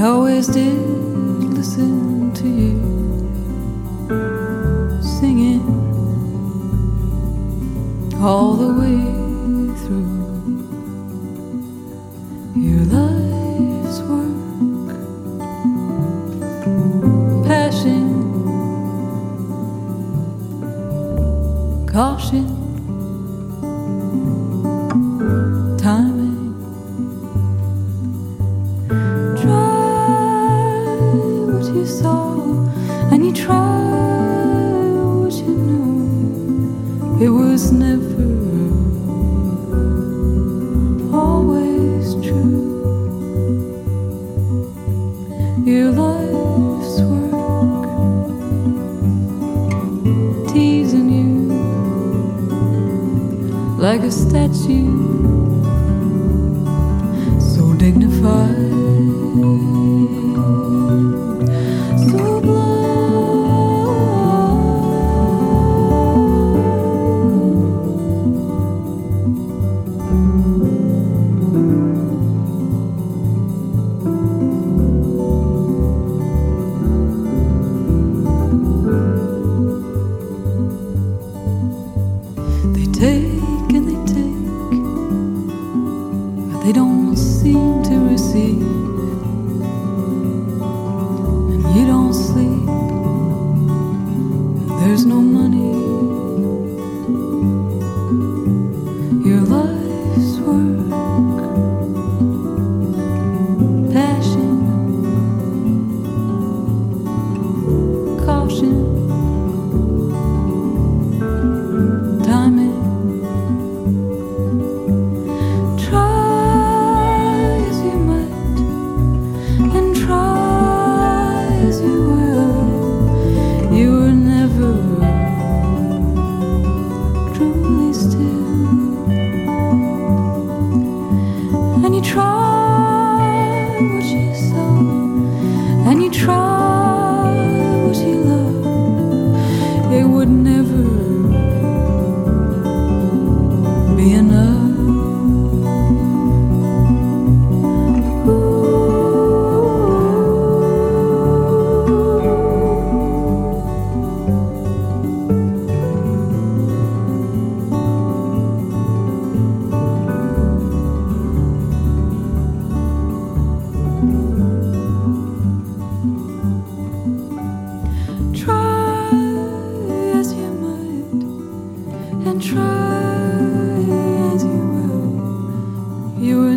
I always did listen to you? Singing all the way through. Your life's work, passion, caution, you saw, and you tried what you knew. It was never always true. Your life's work, teasing you like a statue, they don't seem to receive. You